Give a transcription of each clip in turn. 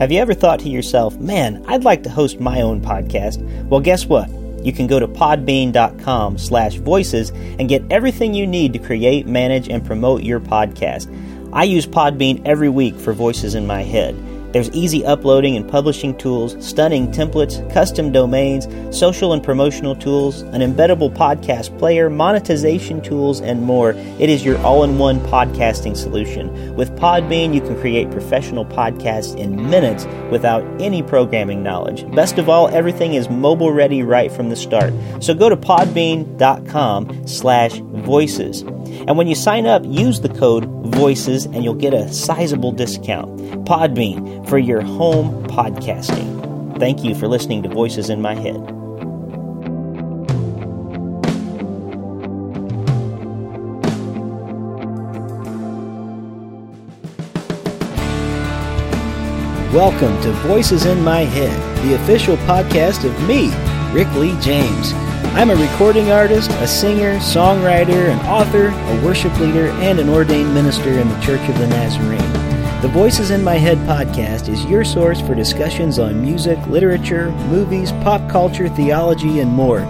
Have you ever thought to yourself, man, I'd like to host my own podcast? Well, guess what? You can go to podbean.com slash voices and get everything you need to create, manage, and promote your podcast. I use Podbean every week for Voices in My Head. There's easy uploading and publishing tools, stunning templates, custom domains, social and promotional tools, an embeddable podcast player, monetization tools, and more. It is your all in one podcasting solution. With Podbean, you can create professional podcasts in minutes without any programming knowledge. Best of all, everything is mobile ready right from the start. So go to podbean.com slash voices. And when you sign up, use the code VOICES and you'll get a sizable discount. Podbean for your home podcasting. Thank you for listening to Voices in My Head. Welcome to Voices in My Head, the official podcast of me, Rick Lee James. I'm a recording artist, a singer, songwriter, an author, a worship leader, and an ordained minister in the Church of the Nazarene. The Voices in My Head podcast is your source for discussions on music, literature, movies, pop culture, theology, and more.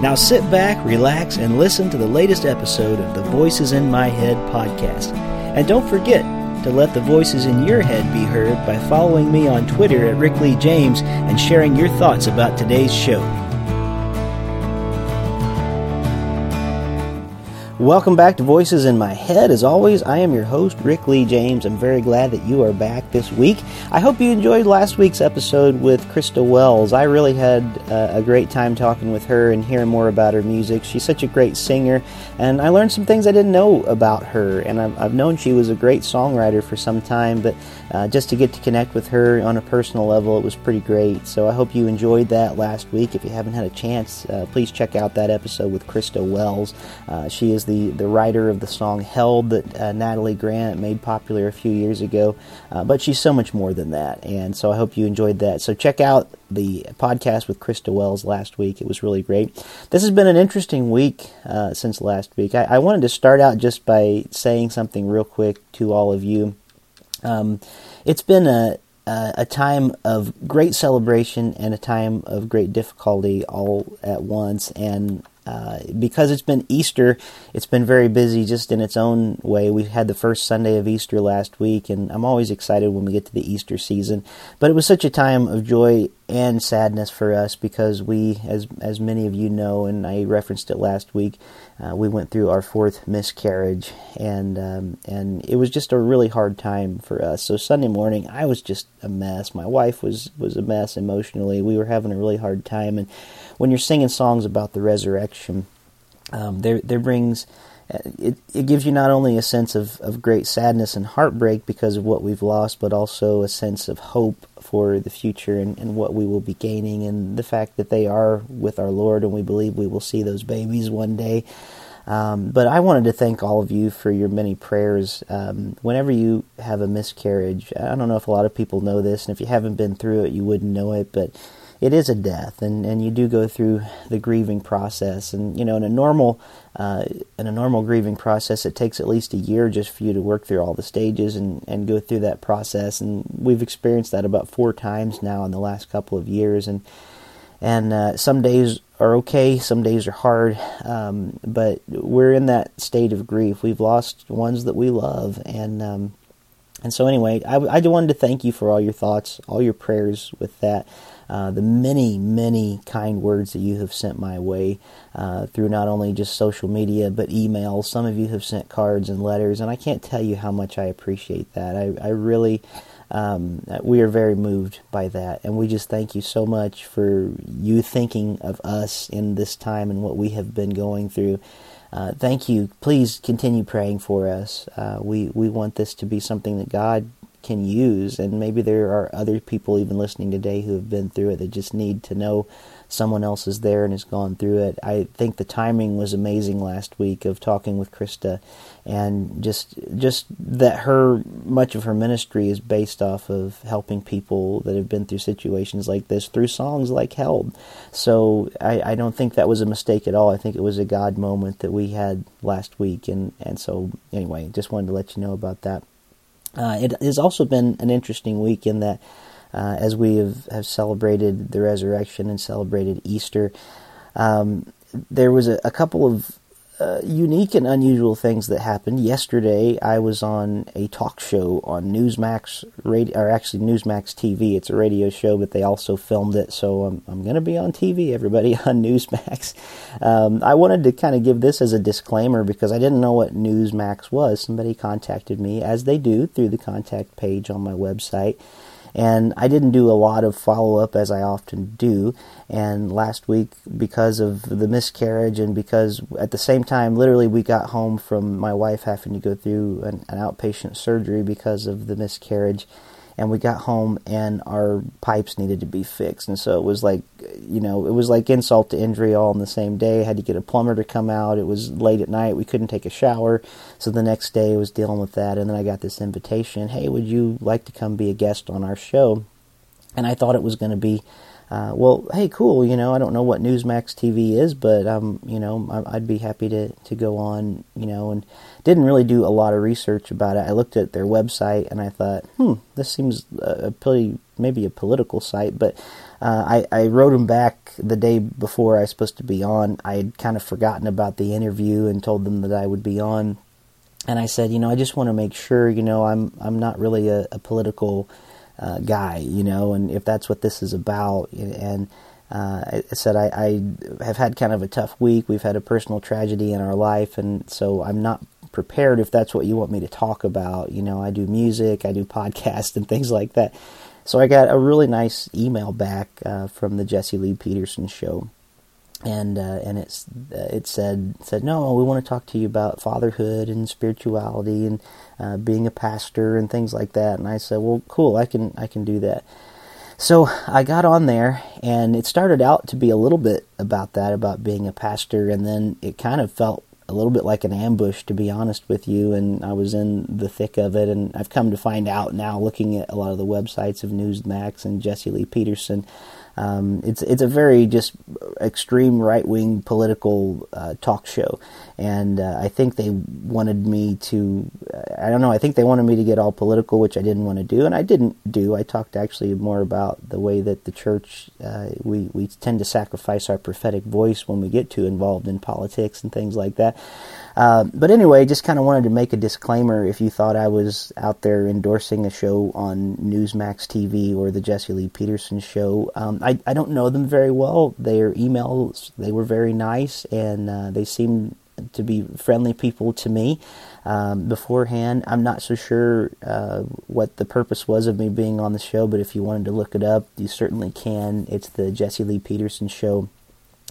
Now sit back, relax, and listen to the latest episode of the Voices in My Head podcast. And don't forget to let the voices in your head be heard by following me on Twitter at Rick Lee James and sharing your thoughts about today's show. Welcome back to Voices in My Head. As always, I am your host, Rick Lee James. I'm very glad that you are back this week. I hope you enjoyed last week's episode with Christa Wells. I really had uh, a great time talking with her and hearing more about her music. She's such a great singer, and I learned some things I didn't know about her. And I've, I've known she was a great songwriter for some time, but uh, just to get to connect with her on a personal level, it was pretty great. So I hope you enjoyed that last week. If you haven't had a chance, uh, please check out that episode with Christa Wells. Uh, she is the, the writer of the song Held that uh, Natalie Grant made popular a few years ago. Uh, but she's so much more than that. And so I hope you enjoyed that. So check out the podcast with Christa Wells last week. It was really great. This has been an interesting week uh, since last week. I, I, wanted to start out just by saying something real quick to all of you. Um, it's been a, a, a time of great celebration and a time of great difficulty all at once. And uh, because it's been Easter, it's been very busy just in its own way. We had the first Sunday of Easter last week, and I'm always excited when we get to the Easter season. But it was such a time of joy and sadness for us because we, as as many of you know, and I referenced it last week, uh, we went through our fourth miscarriage, and um, and it was just a really hard time for us. So Sunday morning, I was just a mess. My wife was was a mess emotionally. We were having a really hard time, and when you're singing songs about the resurrection, um, there there brings uh, it, it gives you not only a sense of, of great sadness and heartbreak because of what we've lost, but also a sense of hope for the future and, and what we will be gaining, and the fact that they are with our Lord, and we believe we will see those babies one day. Um, but I wanted to thank all of you for your many prayers. Um, whenever you have a miscarriage, I don't know if a lot of people know this, and if you haven't been through it, you wouldn't know it, but it is a death, and, and you do go through the grieving process. And you know, in a normal uh, in a normal grieving process, it takes at least a year just for you to work through all the stages and, and go through that process. And we've experienced that about four times now in the last couple of years. And and uh, some days are okay, some days are hard, um, but we're in that state of grief. We've lost ones that we love, and um, and so anyway, I, I wanted to thank you for all your thoughts, all your prayers with that uh, the many, many kind words that you have sent my way uh, through not only just social media but emails. Some of you have sent cards and letters, and I can't tell you how much I appreciate that. I, I really. Um, we are very moved by that, and we just thank you so much for you thinking of us in this time and what we have been going through. Uh, thank you. Please continue praying for us. Uh, we we want this to be something that God can use. And maybe there are other people even listening today who have been through it that just need to know someone else is there and has gone through it. I think the timing was amazing last week of talking with Christa and just just that her much of her ministry is based off of helping people that have been through situations like this through songs like Held. So I, I don't think that was a mistake at all. I think it was a God moment that we had last week and, and so anyway, just wanted to let you know about that. Uh, it has also been an interesting week in that uh, as we have, have celebrated the resurrection and celebrated Easter. Um, there was a, a couple of uh, unique and unusual things that happened. Yesterday, I was on a talk show on Newsmax radio, or actually Newsmax TV. It's a radio show, but they also filmed it, so I'm, I'm going to be on TV. Everybody on Newsmax. Um, I wanted to kind of give this as a disclaimer because I didn't know what Newsmax was. Somebody contacted me, as they do, through the contact page on my website and I didn't do a lot of follow up as I often do. And last week, because of the miscarriage, and because at the same time, literally, we got home from my wife having to go through an, an outpatient surgery because of the miscarriage and we got home and our pipes needed to be fixed. And so it was like you know it was like insult to injury all in the same day. I had to get a plumber to come out. It was late at night. We couldn't take a shower. So the next day I was dealing with that. And then I got this invitation hey would you like to come be a guest on our show? And I thought it was going to be uh, well, hey, cool. You know, I don't know what Newsmax TV is, but um, you know, I'd be happy to to go on. You know, and didn't really do a lot of research about it. I looked at their website and I thought, hmm, this seems a pretty maybe a political site, but. Uh, I, I wrote them back the day before I was supposed to be on. I had kind of forgotten about the interview and told them that I would be on. And I said, you know, I just want to make sure, you know, I'm I'm not really a, a political uh, guy, you know, and if that's what this is about, and uh, I said I, I, have had kind of a tough week. We've had a personal tragedy in our life, and so I'm not prepared if that's what you want me to talk about. You know, I do music, I do podcasts, and things like that. So I got a really nice email back uh, from the Jesse Lee Peterson show, and uh, and it's uh, it said said no, we want to talk to you about fatherhood and spirituality and uh, being a pastor and things like that. And I said, well, cool, I can I can do that. So I got on there, and it started out to be a little bit about that, about being a pastor, and then it kind of felt a little bit like an ambush, to be honest with you. And I was in the thick of it, and I've come to find out now, looking at a lot of the websites of Newsmax and Jesse Lee Peterson, um, it's it's a very just extreme right wing political uh, talk show, and uh, I think they wanted me to. I don't know. I think they wanted me to get all political, which I didn't want to do, and I didn't do. I talked actually more about the way that the church uh, we we tend to sacrifice our prophetic voice when we get too involved in politics and things like that. Uh, but anyway, just kind of wanted to make a disclaimer if you thought I was out there endorsing a show on Newsmax TV or the Jesse Lee Peterson show. Um, I, I don't know them very well. Their emails, they were very nice and uh, they seemed to be friendly people to me um, beforehand. I'm not so sure uh, what the purpose was of me being on the show, but if you wanted to look it up, you certainly can. It's the Jesse Lee Peterson show.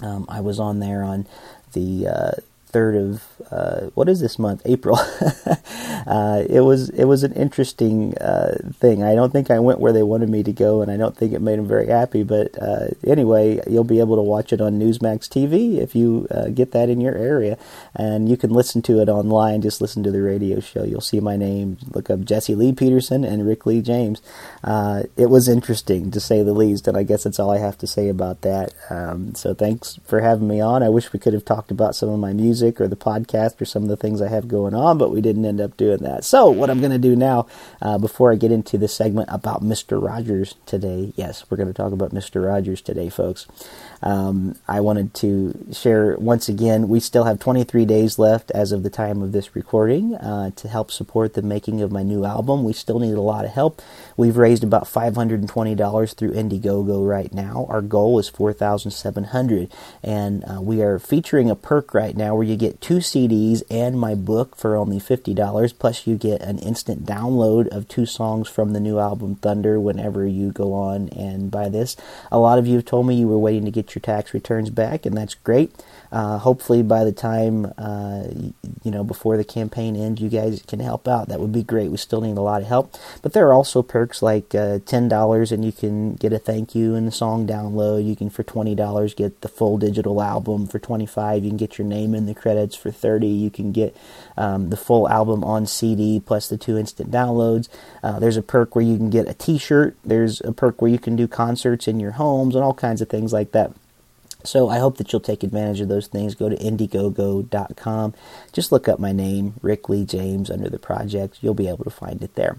Um, I was on there on the uh, third of uh, what is this month? April. uh, it was it was an interesting uh, thing. I don't think I went where they wanted me to go, and I don't think it made them very happy. But uh, anyway, you'll be able to watch it on Newsmax TV if you uh, get that in your area, and you can listen to it online. Just listen to the radio show. You'll see my name. Look up Jesse Lee Peterson and Rick Lee James. Uh, it was interesting to say the least, and I guess that's all I have to say about that. Um, so thanks for having me on. I wish we could have talked about some of my music music or the podcast or some of the things I have going on, but we didn't end up doing that. So, what I'm going to do now, uh, before I get into the segment about Mr. Rogers today, yes, we're going to talk about Mr. Rogers today, folks. Um, I wanted to share once again, we still have 23 days left as of the time of this recording uh, to help support the making of my new album. We still need a lot of help. We've raised about $520 through Indiegogo right now. Our goal is 4700 and uh, we are featuring a perk right now where you get two CDs and my book for only $50, plus you get an instant download of two songs from the new album Thunder whenever you go on and buy this. A lot of you have told me you were waiting to get your tax returns back, and that's great. Uh, hopefully, by the time uh, you know before the campaign ends, you guys can help out. That would be great. We still need a lot of help, but there are also perks like uh, ten dollars, and you can get a thank you and the song download. You can for twenty dollars get the full digital album. For twenty five, you can get your name in the credits. For thirty, you can get um, the full album on CD plus the two instant downloads. Uh, there's a perk where you can get a T-shirt. There's a perk where you can do concerts in your homes and all kinds of things like that. So I hope that you'll take advantage of those things. Go to Indiegogo.com. Just look up my name, Rick Lee James, under the project. You'll be able to find it there.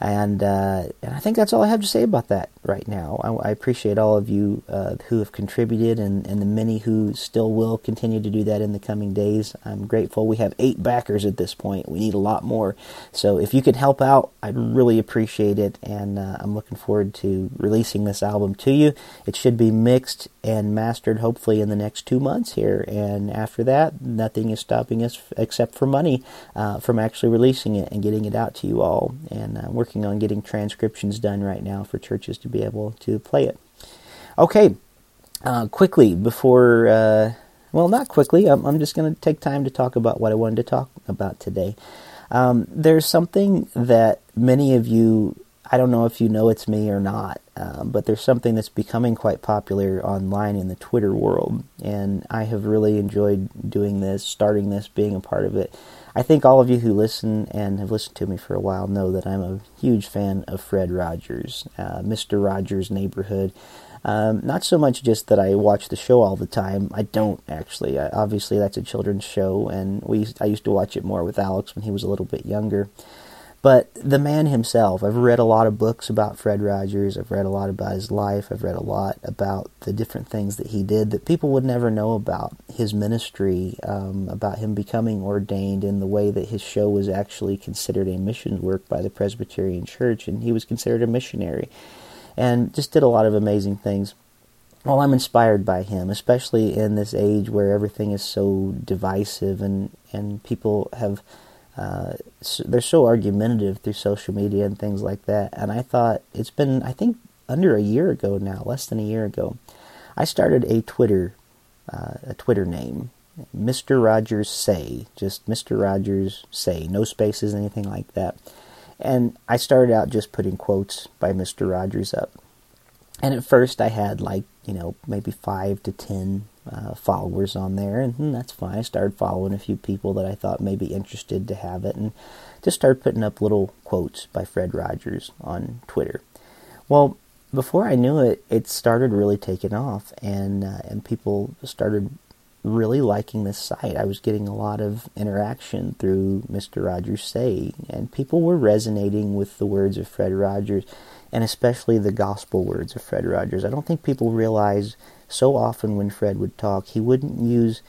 And, uh, and I think that's all I have to say about that right now. I, I appreciate all of you uh, who have contributed and, and the many who still will continue to do that in the coming days. I'm grateful. We have eight backers at this point. We need a lot more. So if you can help out, I'd really appreciate it. And uh, I'm looking forward to releasing this album to you. It should be mixed and mastered hopefully in the next two months here. And after that, nothing is stopping us except for money uh, from actually releasing it and getting it out to you all. And uh, working on getting transcriptions done right now for churches to be able to play it. Okay, uh, quickly before, uh, well, not quickly, I'm, I'm just going to take time to talk about what I wanted to talk about today. Um, there's something that many of you, I don't know if you know it's me or not, um, but there's something that's becoming quite popular online in the Twitter world, and I have really enjoyed doing this, starting this, being a part of it. I think all of you who listen and have listened to me for a while know that I'm a huge fan of Fred Rogers, uh, Mr. Rogers' Neighborhood. Um, not so much just that I watch the show all the time. I don't actually. I, obviously, that's a children's show, and we I used to watch it more with Alex when he was a little bit younger. But the man himself, I've read a lot of books about Fred Rogers. I've read a lot about his life. I've read a lot about the different things that he did that people would never know about. His ministry, um, about him becoming ordained, and the way that his show was actually considered a mission work by the Presbyterian Church, and he was considered a missionary. And just did a lot of amazing things. Well, I'm inspired by him, especially in this age where everything is so divisive and, and people have uh, they're so argumentative through social media and things like that. And I thought it's been, I think, under a year ago now, less than a year ago, I started a Twitter, uh, a Twitter name, Mr. Rogers Say, just Mr. Rogers Say, no spaces, anything like that. And I started out just putting quotes by Mr. Rogers up. And at first I had like, you know, maybe five to ten uh, followers on there, and hmm, that's fine. I started following a few people that I thought may be interested to have it, and just started putting up little quotes by Fred Rogers on Twitter. Well, before I knew it, it started really taking off, and uh, and people started really liking this site. I was getting a lot of interaction through Mr. Rogers Say, and people were resonating with the words of Fred Rogers, and especially the gospel words of Fred Rogers. I don't think people realize so often when Fred would talk, he wouldn't use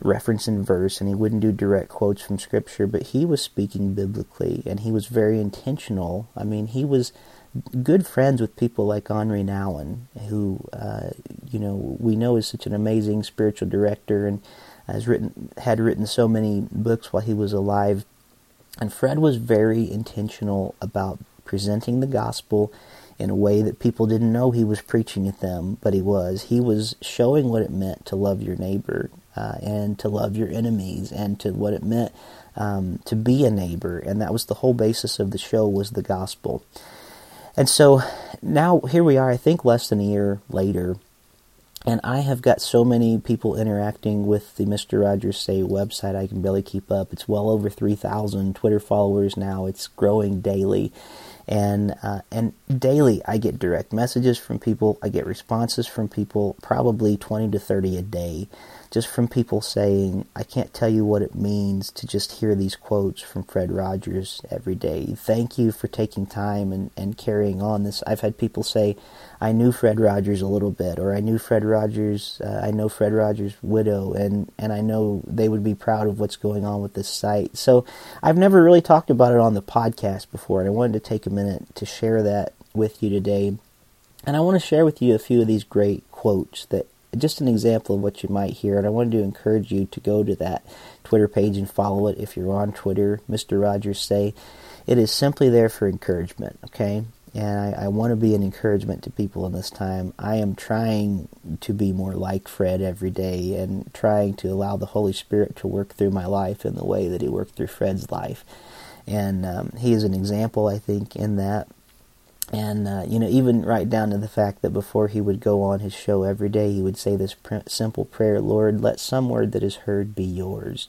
reference in verse and he wouldn't do direct quotes from scripture, but he was speaking biblically and he was very intentional. I mean, he was good friends with people like Henri Nouwen, who uh, you know we know is such an amazing spiritual director and has written had written so many books while he was alive. And Fred was very intentional about presenting the gospel in a way that people didn't know he was preaching at them, but he was. He was showing what it meant to love your neighbor uh, and to love your enemies and to what it meant um, to be a neighbor. And that was the whole basis of the show was the gospel. And so now here we are, I think less than a year later, and I have got so many people interacting with the Mr. Rogers Say website, I can barely keep up. It's well over 3,000 Twitter followers now. It's growing daily and uh, and daily I get direct messages from people. I get responses from people, probably twenty to thirty a day, just from people saying, "I can't tell you what it means to just hear these quotes from Fred Rogers every day. Thank you for taking time and and carrying on this." I've had people say, "I knew Fred Rogers a little bit," or "I knew Fred Rogers. Uh, I know Fred Rogers' widow, and and I know they would be proud of what's going on with this site." So I've never really talked about it on the podcast before, and I wanted to take a minute minute to share that with you today. And I want to share with you a few of these great quotes that just an example of what you might hear. And I wanted to encourage you to go to that Twitter page and follow it if you're on Twitter, Mr. Rogers Say. It is simply there for encouragement, okay? And I, I want to be an encouragement to people in this time. I am trying to be more like Fred every day and trying to allow the Holy Spirit to work through my life in the way that He worked through Fred's life and um, he is an example, I think, in that. And uh, you know, even right down to the fact that before he would go on his show every day, he would say this simple prayer: "Lord, let some word that is heard be yours."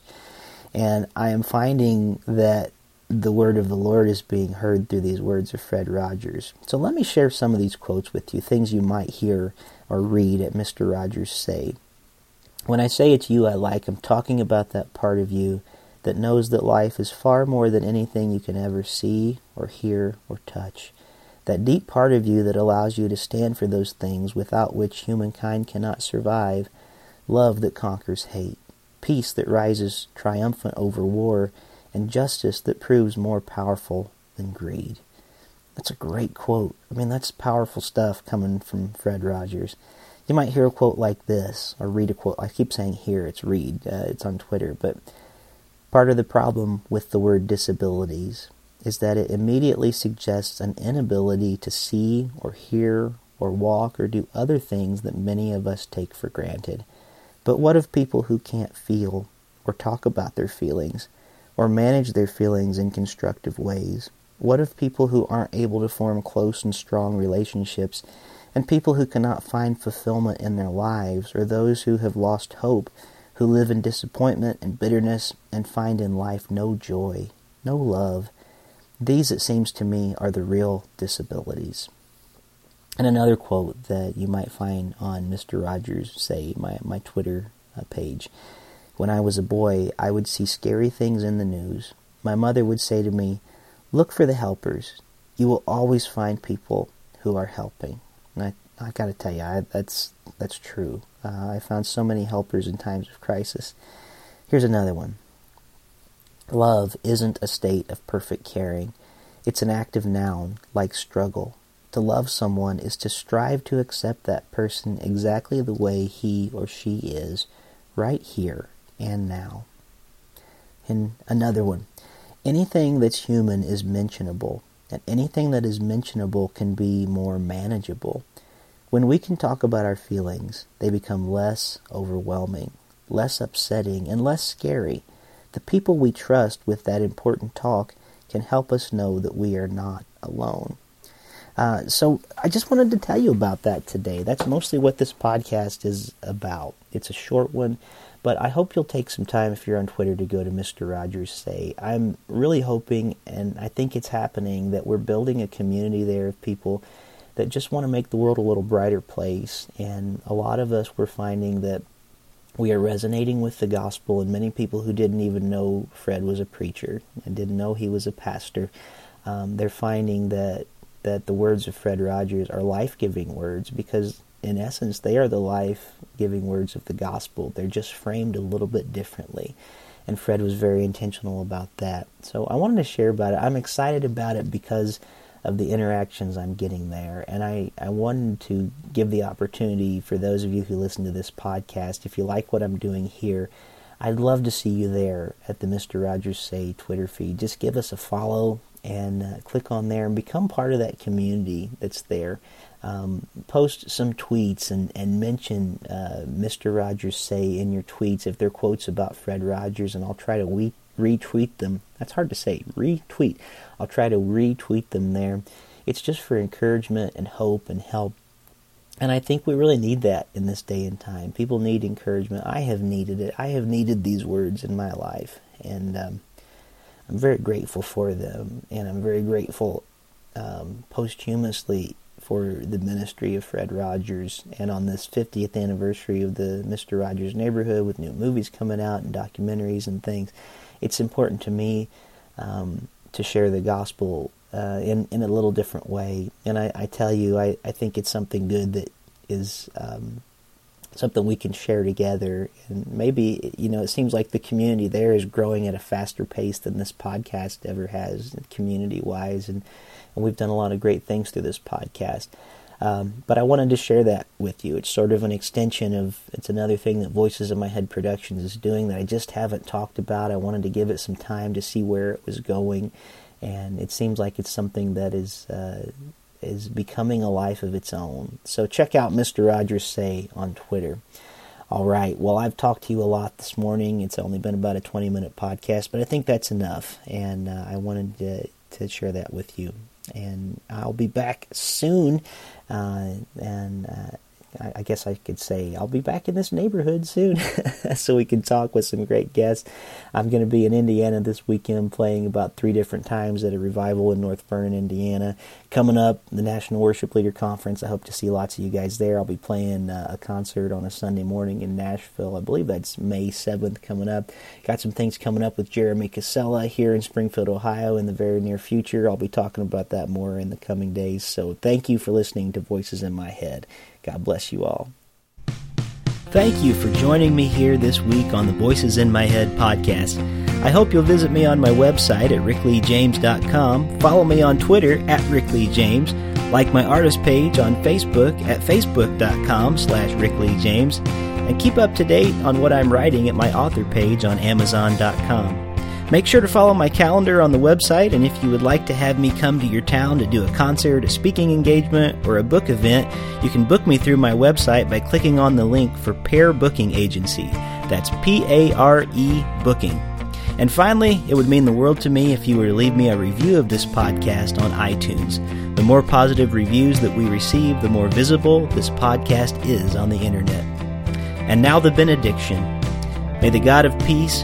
And I am finding that the word of the Lord is being heard through these words of Fred Rogers. So let me share some of these quotes with you, things you might hear or read at Mr. Rogers say. When I say it's you I like, I'm talking about that part of you that knows that life is far more than anything you can ever see or hear or touch. That deep part of you that allows you to stand for those things without which humankind cannot survive. Love that conquers hate. Peace that rises triumphant over war. And justice that proves more powerful than greed. That's a great quote. I mean, that's powerful stuff coming from Fred Rogers. You might hear a quote like this, or read a quote. I keep saying here, it's read, uh, it's on Twitter, but part of the problem with the word disabilities is that it immediately suggests an inability to see or hear or walk or do other things that many of us take for granted. But what of people who can't feel or talk about their feelings or manage their feelings in constructive ways? What of people who aren't able to form close and strong relationships and people who cannot find fulfillment in their lives or those who have lost hope, who live in disappointment and bitterness and find in life no joy, no love? These, it seems to me, are the real disabilities. And another quote that you might find on Mr. Rogers' say, my, my Twitter uh, page. When I was a boy, I would see scary things in the news. My mother would say to me, Look for the helpers. You will always find people who are helping. And I, I got to tell you, I, that's that's true. Uh, I found so many helpers in times of crisis. Here's another one. Love isn't a state of perfect caring. It's an active noun, like struggle. To love someone is to strive to accept that person exactly the way he or she is, right here and now. And another one. Anything that's human is mentionable, and anything that is mentionable can be more manageable. When we can talk about our feelings, they become less overwhelming, less upsetting, and less scary. The people we trust with that important talk can help us know that we are not alone. Uh, so I just wanted to tell you about that today. That's mostly what this podcast is about. It's a short one. But I hope you'll take some time if you're on Twitter to go to Mr. Rogers Say. I'm really hoping, and I think it's happening, that we're building a community there of people that just want to make the world a little brighter place. And a lot of us we're finding that we are resonating with the gospel, and many people who didn't even know Fred was a preacher and didn't know he was a pastor, um, they're finding that that the words of Fred Rogers are life-giving words because in essence, they are the life giving words of the gospel. They're just framed a little bit differently. And Fred was very intentional about that. So I wanted to share about it. I'm excited about it because of the interactions I'm getting there. And I, I wanted to give the opportunity for those of you who listen to this podcast, if you like what I'm doing here, I'd love to see you there at the Mr. Rogers Say Twitter feed. Just give us a follow and uh, click on there and become part of that community that's there um, post some tweets and, and mention uh, Mr. Rogers say in your tweets if they're quotes about Fred Rogers, and I'll try to we- retweet them. That's hard to say. Retweet. I'll try to retweet them there. It's just for encouragement and hope and help. And I think we really need that in this day and time. People need encouragement. I have needed it. I have needed these words in my life. And um, I'm very grateful for them. And I'm very grateful um, posthumously for the ministry of Fred Rogers. And on this 50th anniversary of the Mr. Rogers neighborhood, with new movies coming out and documentaries and things, it's important to me um, to share the gospel uh, in in a little different way. And I, I tell you, I, I think it's something good that is um, something we can share together. And maybe you know, it seems like the community there is growing at a faster pace than this podcast ever has, community wise, and and we've done a lot of great things through this podcast. Um, but I wanted to share that with you. It's sort of an extension of, it's another thing that Voices in My Head Productions is doing that I just haven't talked about. I wanted to give it some time to see where it was going. And it seems like it's something that is, uh, is becoming a life of its own. So check out Mr. Rogers Say on Twitter. All right. Well, I've talked to you a lot this morning. It's only been about a 20 minute podcast, but I think that's enough. And uh, I wanted to, to share that with you and I'll be back soon. Uh, and uh, I, I, guess I could say I'll be back in this neighborhood soon, so we can talk with some great guests. I'm going to be in Indiana this weekend, playing about three different times at a revival in North Vernon, Indiana. Coming up, the National Worship Leader Conference. I hope to see lots of you guys there. I'll be playing uh, a concert on a Sunday morning in Nashville. I believe that's May 7th coming up. Got some things coming up with Jeremy Casella here in Springfield, Ohio in the very near future. I'll be talking about that more in the coming days. So thank you for listening to Voices in My Head. God bless you all. Thank you for joining me here this week on the Voices in My Head podcast. I hope you'll visit me on my website at rickleejames.com, follow me on Twitter at rickleejames, like my artist page on Facebook at facebook.com slash rickleejames, and keep up to date on what I'm writing at my author page on amazon.com. Make sure to follow my calendar on the website, and if you would like to have me come to your town to do a concert, a speaking engagement, or a book event, you can book me through my website by clicking on the link for Pare Booking Agency. That's P A R E Booking. And finally, it would mean the world to me if you were to leave me a review of this podcast on iTunes. The more positive reviews that we receive, the more visible this podcast is on the internet. And now the benediction. May the God of peace,